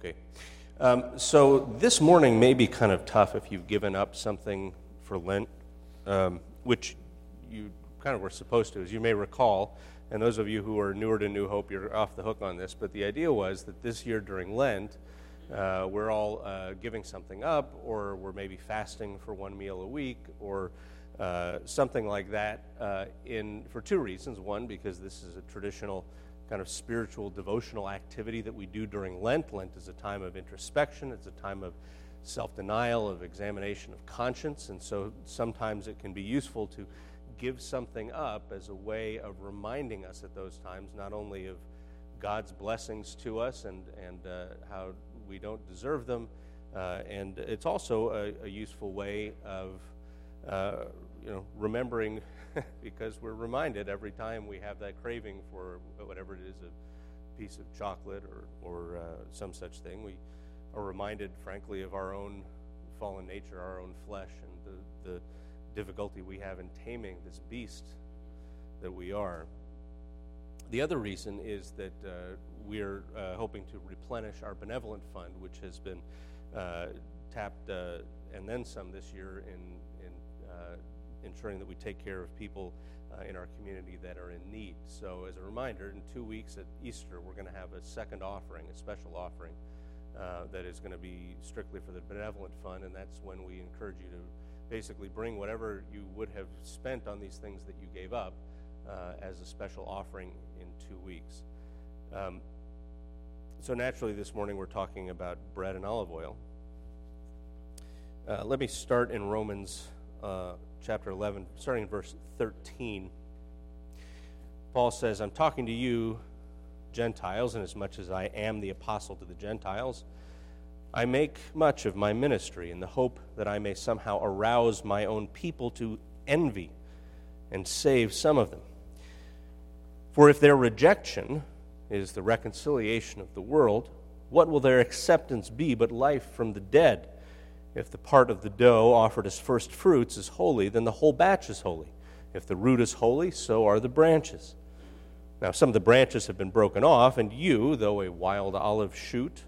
Okay. Um, so this morning may be kind of tough if you've given up something for Lent, um, which you kind of were supposed to, as you may recall. And those of you who are newer to New Hope, you're off the hook on this. But the idea was that this year during Lent, uh, we're all uh, giving something up, or we're maybe fasting for one meal a week, or uh, something like that. Uh, in for two reasons: one, because this is a traditional kind of spiritual devotional activity that we do during Lent. Lent is a time of introspection, it's a time of self denial, of examination of conscience, and so sometimes it can be useful to give something up as a way of reminding us at those times not only of God's blessings to us and, and uh, how we don't deserve them, uh, and it's also a, a useful way of uh, you know remembering because we're reminded every time we have that craving for whatever it is a piece of chocolate or, or uh, some such thing. We are reminded, frankly, of our own fallen nature, our own flesh, and the, the difficulty we have in taming this beast that we are. The other reason is that uh, we're uh, hoping to replenish our benevolent fund, which has been uh, tapped uh, and then some this year in, in uh, ensuring that we take care of people uh, in our community that are in need. So, as a reminder, in two weeks at Easter, we're going to have a second offering, a special offering uh, that is going to be strictly for the benevolent fund, and that's when we encourage you to basically bring whatever you would have spent on these things that you gave up uh, as a special offering in two weeks. Um, so, naturally, this morning we're talking about bread and olive oil. Uh, let me start in Romans uh, chapter 11, starting in verse 13. Paul says, I'm talking to you, Gentiles, and as much as I am the apostle to the Gentiles, I make much of my ministry in the hope that I may somehow arouse my own people to envy and save some of them. For if their rejection is the reconciliation of the world, what will their acceptance be but life from the dead? If the part of the dough offered as first fruits is holy, then the whole batch is holy. If the root is holy, so are the branches. Now, some of the branches have been broken off, and you, though a wild olive shoot,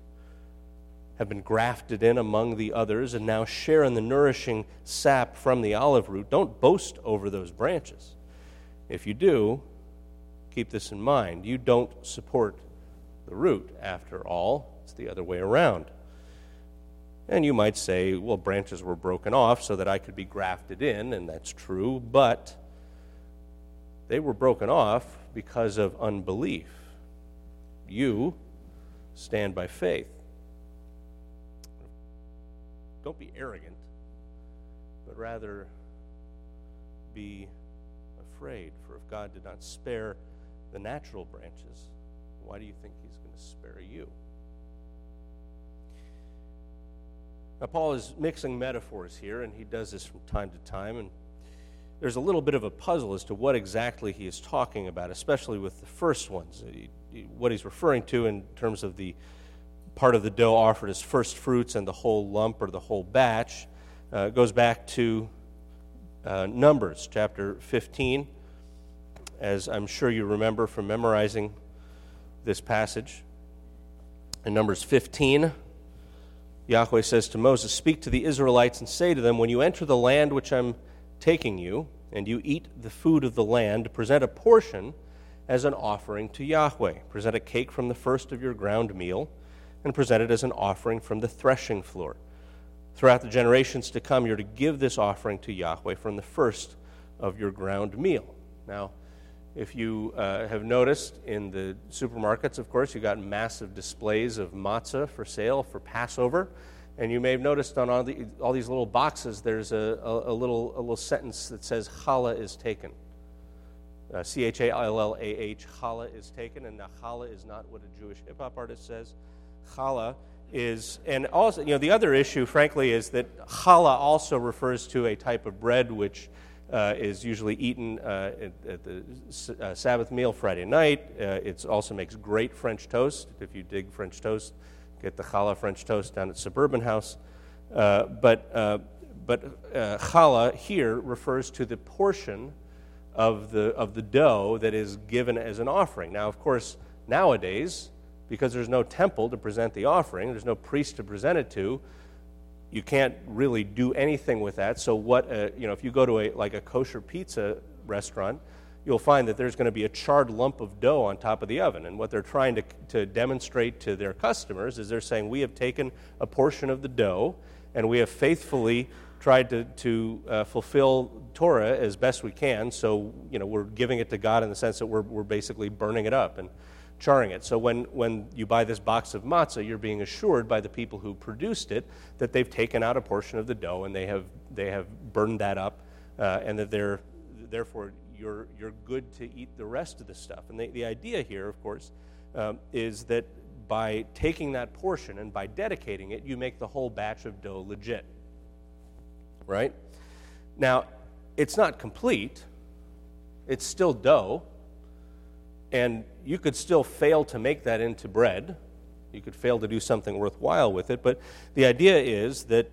have been grafted in among the others and now share in the nourishing sap from the olive root. Don't boast over those branches. If you do, keep this in mind. You don't support the root, after all, it's the other way around. And you might say, well, branches were broken off so that I could be grafted in, and that's true, but they were broken off because of unbelief. You stand by faith. Don't be arrogant, but rather be afraid. For if God did not spare the natural branches, why do you think He's going to spare you? Now, Paul is mixing metaphors here, and he does this from time to time. And there's a little bit of a puzzle as to what exactly he is talking about, especially with the first ones. What he's referring to in terms of the part of the dough offered as first fruits and the whole lump or the whole batch uh, goes back to uh, Numbers chapter 15, as I'm sure you remember from memorizing this passage. In Numbers 15, Yahweh says to Moses, Speak to the Israelites and say to them, When you enter the land which I'm taking you, and you eat the food of the land, present a portion as an offering to Yahweh. Present a cake from the first of your ground meal, and present it as an offering from the threshing floor. Throughout the generations to come, you're to give this offering to Yahweh from the first of your ground meal. Now, if you uh, have noticed in the supermarkets, of course, you've got massive displays of matzah for sale for Passover. And you may have noticed on all, the, all these little boxes, there's a, a, a, little, a little sentence that says, Challah is taken. Uh, C H A L L A H, challah is taken. And now challah is not what a Jewish hip hop artist says. Challah is, and also, you know, the other issue, frankly, is that challah also refers to a type of bread which uh, is usually eaten uh, at, at, the uh, Sabbath meal Friday night. Uh, it also makes great French toast. If you dig French toast, get the challah French toast down at Suburban House. Uh, but uh, but challah here refers to the portion of the, of the dough that is given as an offering. Now, of course, nowadays, because there's no temple to present the offering, there's no priest to present it to. You can't really do anything with that. So what uh, you know, if you go to a like a kosher pizza restaurant, you'll find that there's going to be a charred lump of dough on top of the oven. And what they're trying to, to demonstrate to their customers is they're saying, We have taken a portion of the dough and we have faithfully tried to, to uh, fulfill Torah as best we can. So, you know, we're giving it to God in the sense that we're, we're basically burning it up and charring it. So, when, when you buy this box of matzah, you're being assured by the people who produced it that they've taken out a portion of the dough and they have, they have burned that up uh, and that they're, therefore, you're, you're good to eat the rest of the stuff. And the, the idea here, of course, um, is that by taking that portion and by dedicating it, you make the whole batch of dough legit. Right? Now, it's not complete, it's still dough, and you could still fail to make that into bread. You could fail to do something worthwhile with it, but the idea is that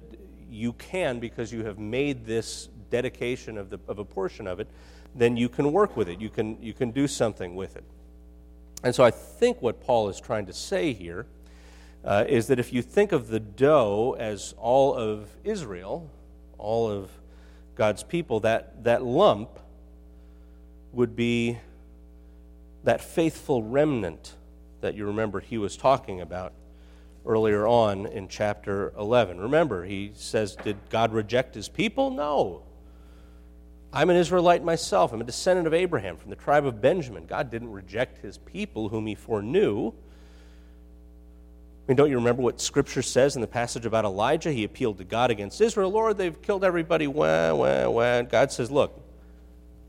you can, because you have made this dedication of, the, of a portion of it, then you can work with it. You can, you can do something with it. And so I think what Paul is trying to say here uh, is that if you think of the dough as all of Israel, all of God's people, that, that lump would be that faithful remnant that you remember he was talking about earlier on in chapter 11. Remember, he says, Did God reject his people? No. I'm an Israelite myself. I'm a descendant of Abraham from the tribe of Benjamin. God didn't reject his people whom he foreknew. I mean, don't you remember what Scripture says in the passage about Elijah? He appealed to God against Israel. Lord, they've killed everybody. Wah, wah, wah. God says, Look,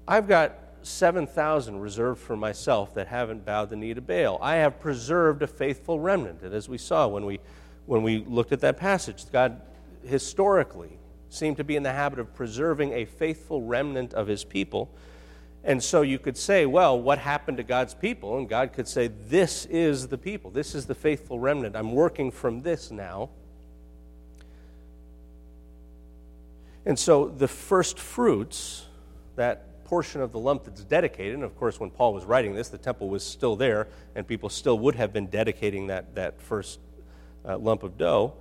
I've got 7,000 reserved for myself that haven't bowed the knee to Baal. I have preserved a faithful remnant. And as we saw when we, when we looked at that passage, God historically seemed to be in the habit of preserving a faithful remnant of his people. And so you could say, well, what happened to God's people? And God could say, this is the people. This is the faithful remnant. I'm working from this now. And so the first fruits, that portion of the lump that's dedicated, and of course, when Paul was writing this, the temple was still there, and people still would have been dedicating that, that first uh, lump of dough.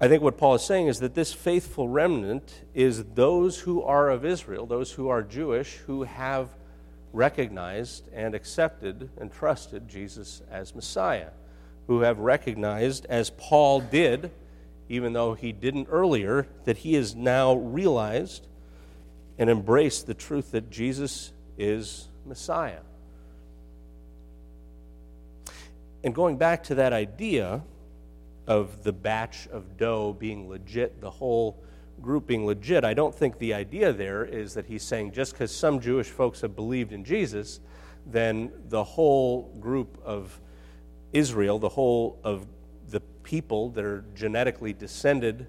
I think what Paul is saying is that this faithful remnant is those who are of Israel, those who are Jewish, who have recognized and accepted and trusted Jesus as Messiah, who have recognized, as Paul did, even though he didn't earlier, that he has now realized and embrace the truth that Jesus is Messiah. And going back to that idea, of the batch of dough being legit, the whole group being legit. I don't think the idea there is that he's saying just because some Jewish folks have believed in Jesus, then the whole group of Israel, the whole of the people that are genetically descended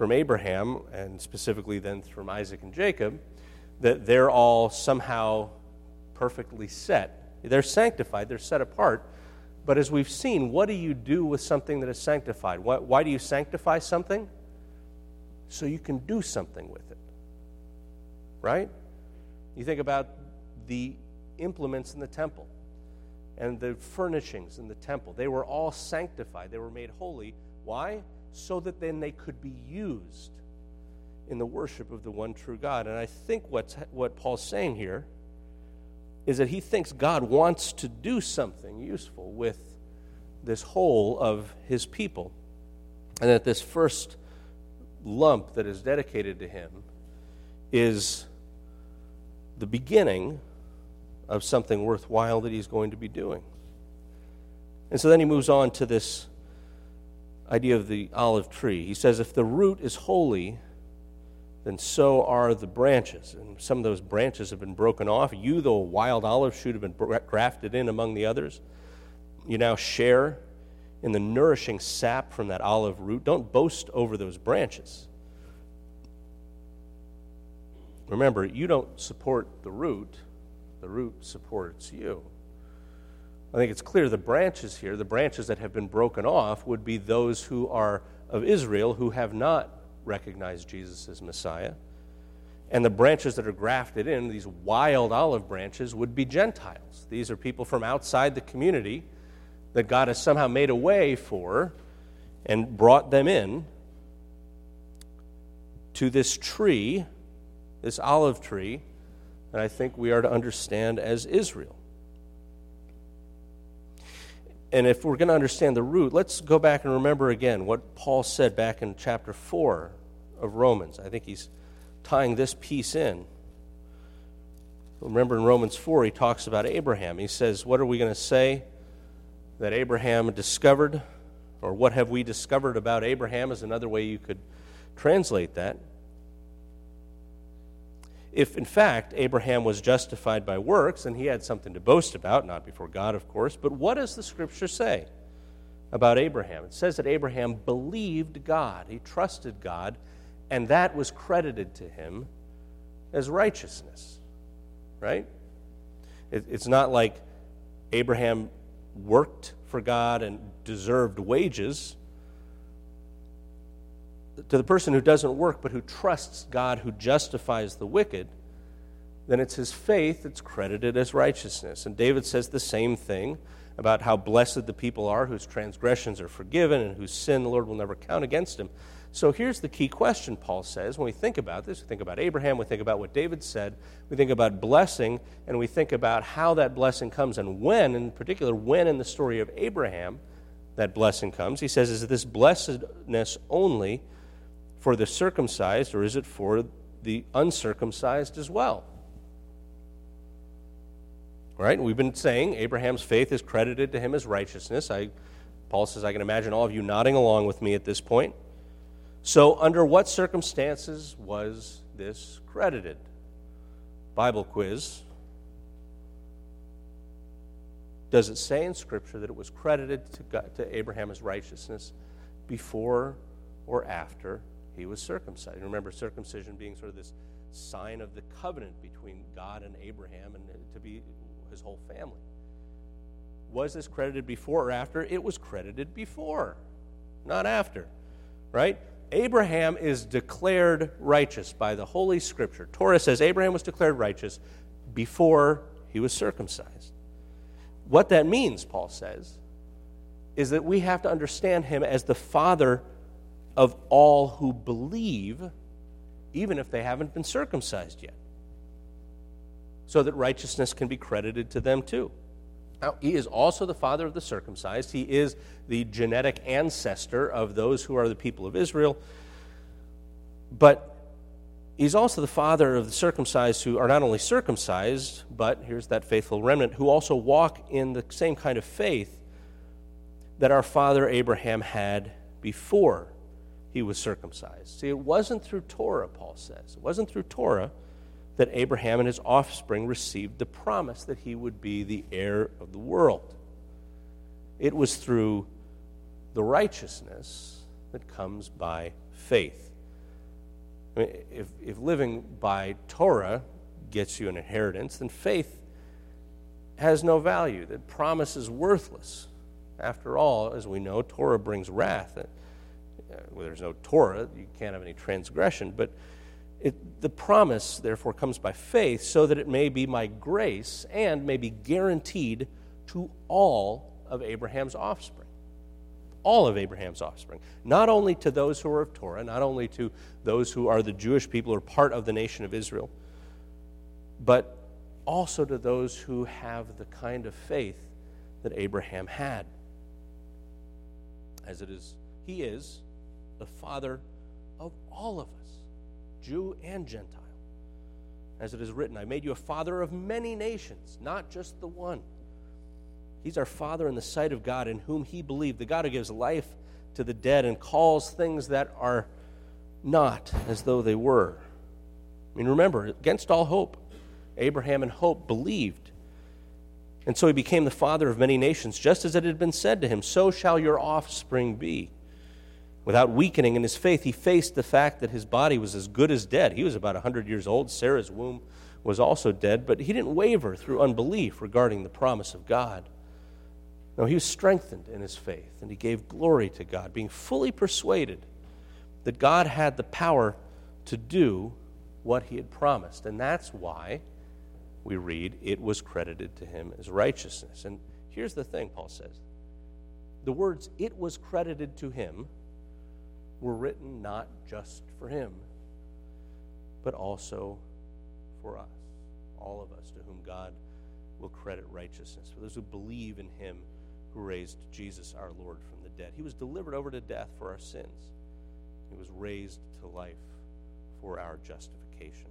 from Abraham, and specifically then from Isaac and Jacob, that they're all somehow perfectly set. They're sanctified, they're set apart but as we've seen, what do you do with something that is sanctified? Why, why do you sanctify something? So you can do something with it. Right? You think about the implements in the temple and the furnishings in the temple. They were all sanctified, they were made holy. Why? So that then they could be used in the worship of the one true God. And I think what's, what Paul's saying here is that he thinks God wants to do something useful with this whole of his people. And that this first lump that is dedicated to him is the beginning of something worthwhile that he's going to be doing. And so then he moves on to this idea of the olive tree. He says, If the root is holy, then so are the branches. And some of those branches have been broken off. You, the wild olive shoot, have been grafted in among the others. You now share in the nourishing sap from that olive root. Don't boast over those branches. Remember, you don't support the root, the root supports you. I think it's clear the branches here, the branches that have been broken off, would be those who are of Israel who have not recognized Jesus as Messiah. And the branches that are grafted in, these wild olive branches, would be Gentiles. These are people from outside the community that God has somehow made a way for and brought them in to this tree, this olive tree, that I think we are to understand as Israel. And if we're going to understand the root, let's go back and remember again what Paul said back in chapter 4 of Romans. I think he's tying this piece in. Remember in Romans 4, he talks about Abraham. He says, What are we going to say that Abraham discovered? Or what have we discovered about Abraham is another way you could translate that. If, in fact, Abraham was justified by works, and he had something to boast about, not before God, of course, but what does the scripture say about Abraham? It says that Abraham believed God, he trusted God, and that was credited to him as righteousness, right? It, it's not like Abraham worked for God and deserved wages to the person who doesn't work but who trusts God who justifies the wicked, then it's his faith that's credited as righteousness. And David says the same thing about how blessed the people are whose transgressions are forgiven and whose sin the Lord will never count against him. So here's the key question, Paul says. When we think about this, we think about Abraham, we think about what David said, we think about blessing, and we think about how that blessing comes and when, in particular, when in the story of Abraham that blessing comes. He says, Is this blessedness only for the circumcised, or is it for the uncircumcised as well? Right? We've been saying Abraham's faith is credited to him as righteousness. I, Paul says, I can imagine all of you nodding along with me at this point. So, under what circumstances was this credited? Bible quiz. Does it say in Scripture that it was credited to, God, to Abraham as righteousness before or after he was circumcised. Remember, circumcision being sort of this sign of the covenant between God and Abraham and uh, to be his whole family. Was this credited before or after? It was credited before, not after, right? Abraham is declared righteous by the Holy Scripture. Torah says Abraham was declared righteous before he was circumcised. What that means, Paul says, is that we have to understand him as the father of all who believe, even if they haven't been circumcised yet, so that righteousness can be credited to them too. Now, he is also the father of the circumcised. He is the genetic ancestor of those who are the people of Israel. But he's also the father of the circumcised who are not only circumcised, but here's that faithful remnant who also walk in the same kind of faith that our father Abraham had before he was circumcised. See, it wasn't through Torah, Paul says. It wasn't through Torah that Abraham and his offspring received the promise that he would be the heir of the world. It was through the righteousness that comes by faith. I mean, if, if living by Torah gets you an inheritance, then faith has no value. That promise is worthless. After all, as we know, Torah brings wrath well, there's no Torah, you can't have any transgression, but it, the promise, therefore, comes by faith so that it may be my grace and may be guaranteed to all of Abraham's offspring. All of Abraham's offspring. Not only to those who are of Torah, not only to those who are the Jewish people or part of the nation of Israel, but also to those who have the kind of faith that Abraham had. As it is, he is the Father of all of us, Jew and Gentile. As it is written, I made you a father of many nations, not just the one. He's our Father in the sight of God, in whom He believed, the God who gives life to the dead and calls things that are not as though they were. I mean, remember, against all hope, Abraham and hope believed. And so he became the father of many nations, just as it had been said to him, So shall your offspring be. Without weakening in his faith, he faced the fact that his body was as good as dead. He was about 100 years old. Sarah's womb was also dead, but he didn't waver through unbelief regarding the promise of God. No, he was strengthened in his faith, and he gave glory to God, being fully persuaded that God had the power to do what he had promised. And that's why we read it was credited to him as righteousness. And here's the thing, Paul says the words, it was credited to him, were written not just for him, but also for us, all of us to whom God will credit righteousness, for those who believe in him who raised Jesus our Lord from the dead. He was delivered over to death for our sins, he was raised to life for our justification.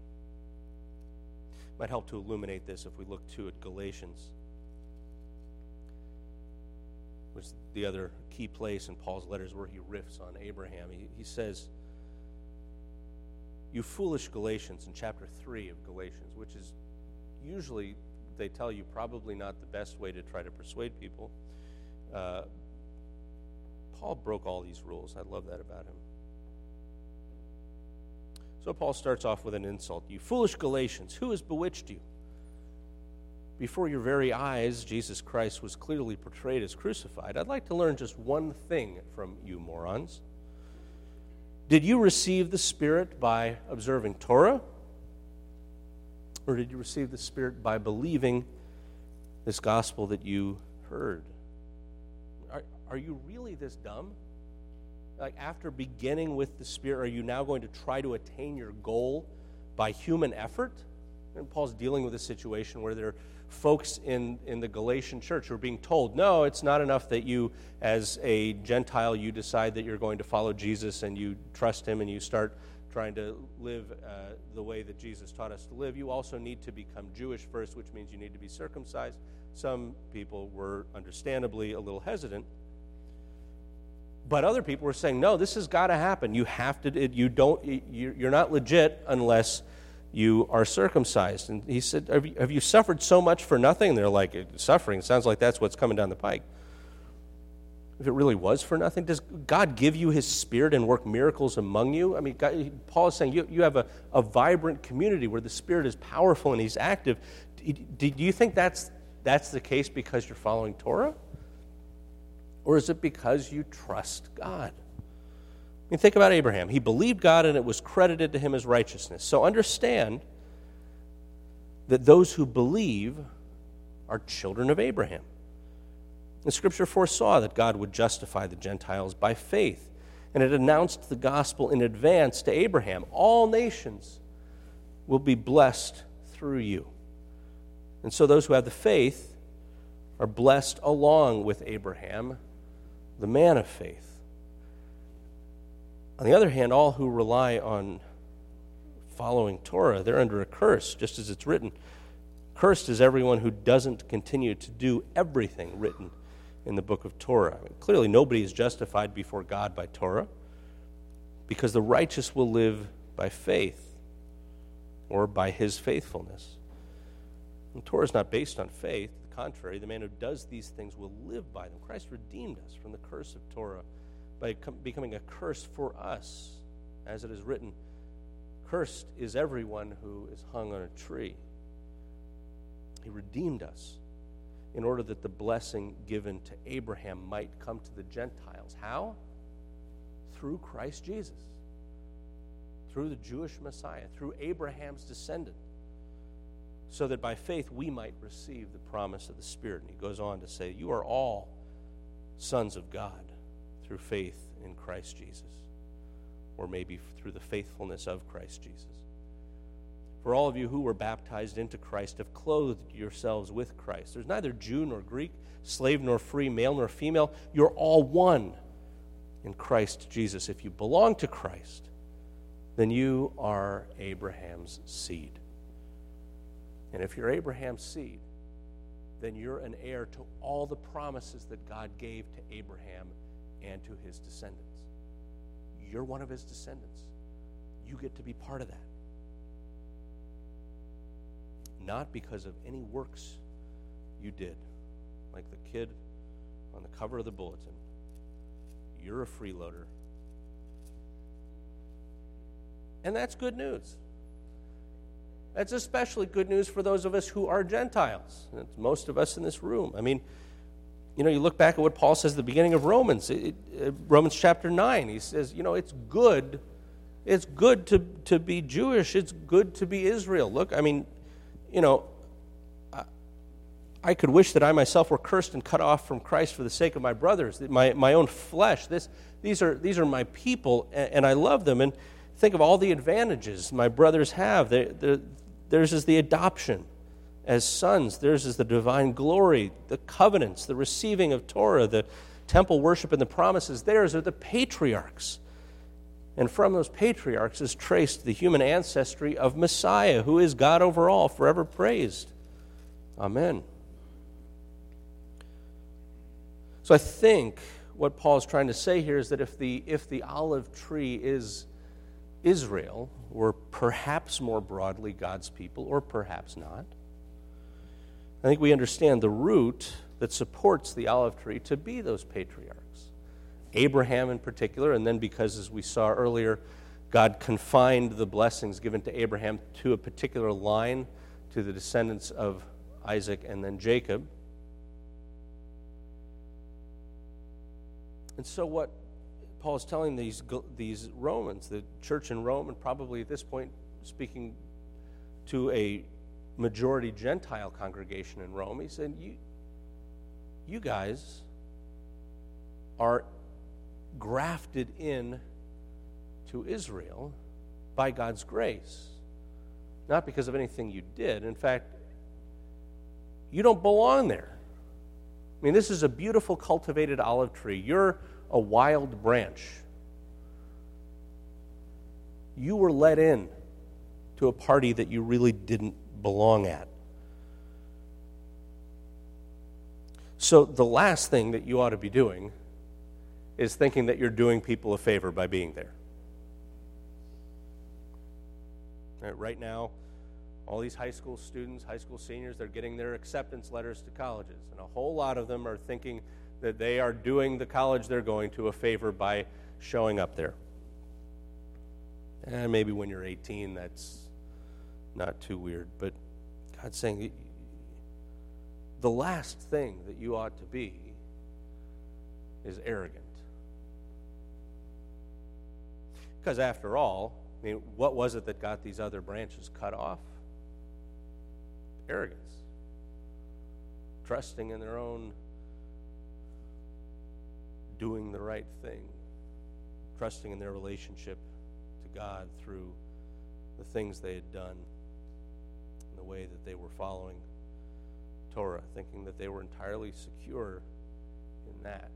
Might help to illuminate this if we look to at Galatians the other key place in Paul's letters where he riffs on Abraham. He, he says, You foolish Galatians, in chapter 3 of Galatians, which is usually, they tell you, probably not the best way to try to persuade people. Uh, Paul broke all these rules. I love that about him. So Paul starts off with an insult. You foolish Galatians, who has bewitched you? Before your very eyes, Jesus Christ was clearly portrayed as crucified. I'd like to learn just one thing from you morons. Did you receive the Spirit by observing Torah? Or did you receive the Spirit by believing this gospel that you heard? Are, are you really this dumb? Like, after beginning with the Spirit, are you now going to try to attain your goal by human effort? And Paul's dealing with a situation where there are folks in, in the Galatian church who are being told, no, it's not enough that you, as a Gentile, you decide that you're going to follow Jesus and you trust him and you start trying to live uh, the way that Jesus taught us to live. You also need to become Jewish first, which means you need to be circumcised. Some people were understandably a little hesitant. But other people were saying, no, this has got to happen. You have to, you don't, you're not legit unless you are circumcised. And he said, have you, have you, suffered so much for nothing? And they're like, uh, Suffering It sounds like that's what's coming down the pike. If it really was for nothing, does God give you his spirit and work miracles among you? I mean, God, Paul is saying you, you have a, a vibrant community where the spirit is powerful and he's active. Do, do you think that's, that's the case because you're following Torah? Or is it because you trust God? I mean, think about Abraham. He believed God and it was credited to him as righteousness. So understand that those who believe are children of Abraham. The scripture foresaw that God would justify the Gentiles by faith, and it announced the gospel in advance to Abraham. All nations will be blessed through you. And so those who have the faith are blessed along with Abraham, the man of faith. On the other hand, all who rely on following Torah, they're under a curse, just as it's written. Cursed is everyone who doesn't continue to do everything written in the book of Torah. I mean, clearly, nobody is justified before God by Torah because the righteous will live by faith or by his faithfulness. And Torah is not based on faith. The contrary, the man who does these things will live by them. Christ redeemed us from the curse of Torah by becoming a curse for us. As it is written, Cursed is everyone who is hung on a tree. He redeemed us in order that the blessing given to Abraham might come to the Gentiles. How? Through Christ Jesus, through the Jewish Messiah, through Abraham's descendant, so that by faith we might receive the promise of the Spirit. And he goes on to say, You are all sons of God through faith in Christ Jesus, or maybe through the faithfulness of Christ Jesus. For all of you who were baptized into Christ have clothed yourselves with Christ. There's neither Jew nor Greek, slave nor free, male nor female. You're all one in Christ Jesus. If you belong to Christ, then you are Abraham's seed. And if you're Abraham's seed, then you're an heir to all the promises that God gave to Abraham and to his descendants. You're one of his descendants. You get to be part of that. Not because of any works you did, like the kid on the cover of the bulletin. You're a freeloader. And that's good news. That's especially good news for those of us who are Gentiles. Most of us in this room. I mean, you know, you look back at what Paul says at the beginning of Romans, it, it, uh, Romans chapter 9. He says, you know, it's good. It's good to, to be Jewish. It's good to be Israel. Look, I mean, you know, I, I could wish that I myself were cursed and cut off from Christ for the sake of my brothers, my, my own flesh. This, these, are, these are my people, and, and I love them. And think of all the advantages my brothers have. They're, theirs is the adoption as sons, theirs is the divine glory, the covenants, the receiving of Torah, the temple worship, and the promises. Theirs are the patriarchs. And from those patriarchs is traced the human ancestry of Messiah, who is God over all, forever praised. Amen. So I think what Paul is trying to say here is that if the, if the olive tree is Israel, or perhaps more broadly God's people, or perhaps not, I think we understand the root that supports the olive tree to be those patriarchs. Abraham in particular, and then because, as we saw earlier, God confined the blessings given to Abraham to a particular line, to the descendants of Isaac and then Jacob. And so, what Paul is telling these, these Romans, the church in Rome, and probably at this point speaking to a majority Gentile congregation in Rome, he said, You, you guys are grafted in to Israel by God's grace, not because of anything you did. In fact, you don't belong there. I mean, this is a beautiful cultivated olive tree. You're a wild branch. You were let in to a party that you really didn't belong at. So, the last thing that you ought to be doing is thinking that you're doing people a favor by being there. Right, right now, all these high school students, high school seniors, they're getting their acceptance letters to colleges. And a whole lot of them are thinking that they are doing the college they're going to a favor by showing up there. And maybe when you're 18, that's not too weird. But God's saying the last thing that you ought to be is arrogant. Because after all, I mean, what was it that got these other branches cut off? Arrogance. Trusting in their own doing the right thing, trusting in their relationship to God through the things they had done, the way that they were following Torah, thinking that they were entirely secure in that.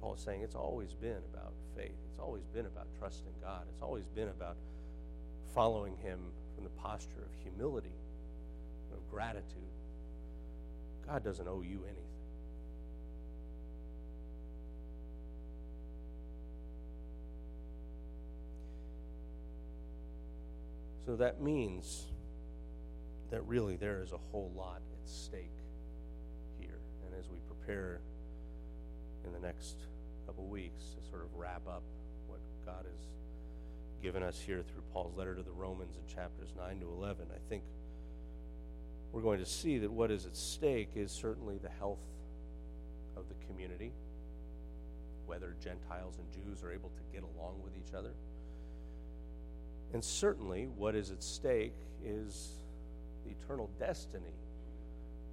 Paul is saying it's always been about faith. It's always been about trusting God. It's always been about following Him from the posture of humility, of gratitude. God doesn't owe you anything. So that means that really there is a whole lot at stake here. And as we prepare in the next couple weeks to sort of wrap up what God has given us here through Paul's letter to the Romans in chapters 9 to 11, I think we're going to see that what is at stake is certainly the health of the community, whether Gentiles and Jews are able to get along with each other and certainly, what is at stake is the eternal destiny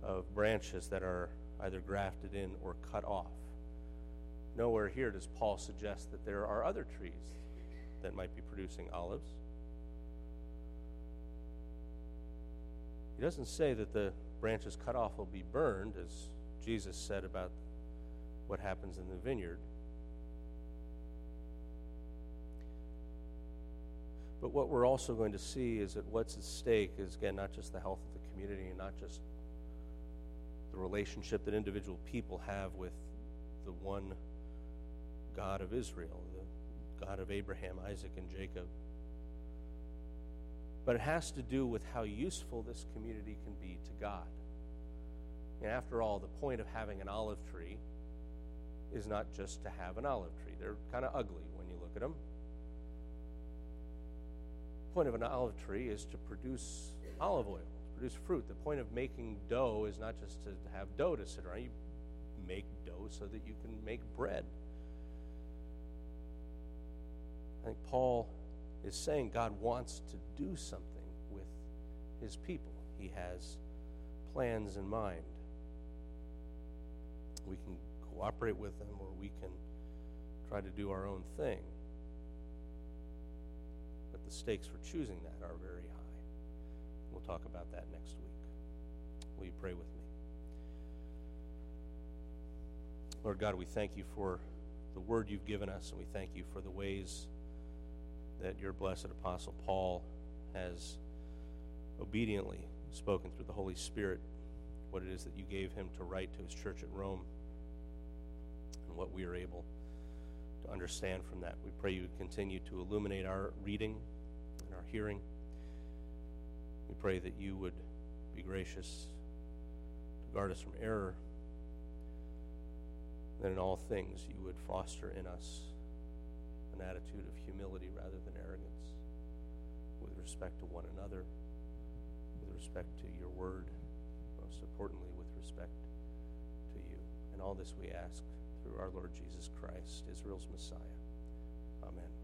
of branches that are either grafted in or cut off. Nowhere here does Paul suggest that there are other trees that might be producing olives. He doesn't say that the branches cut off will be burned, as Jesus said about what happens in the vineyard. But what we're also going to see is that what's at stake is, again, not just the health of the community and not just the relationship that individual people have with the one God of Israel, the God of Abraham, Isaac, and Jacob. But it has to do with how useful this community can be to God. And after all, the point of having an olive tree is not just to have an olive tree. They're kind of ugly when you look at them point of an olive tree is to produce olive oil, produce fruit. The point of making dough is not just to have dough to sit around. You make dough so that you can make bread. I think Paul is saying God wants to do something with his people. He has plans in mind. We can cooperate with them or we can try to do our own thing. Stakes for choosing that are very high. We'll talk about that next week. Will you pray with me? Lord God, we thank you for the word you've given us, and we thank you for the ways that your blessed apostle Paul has obediently spoken through the Holy Spirit what it is that you gave him to write to his church at Rome and what we are able to understand from that. We pray you would continue to illuminate our reading hearing. We pray that you would be gracious to guard us from error, that in all things you would foster in us an attitude of humility rather than arrogance with respect to one another, with respect to your word, most importantly, with respect to you. And all this we ask through our Lord Jesus Christ, Israel's Messiah. Amen.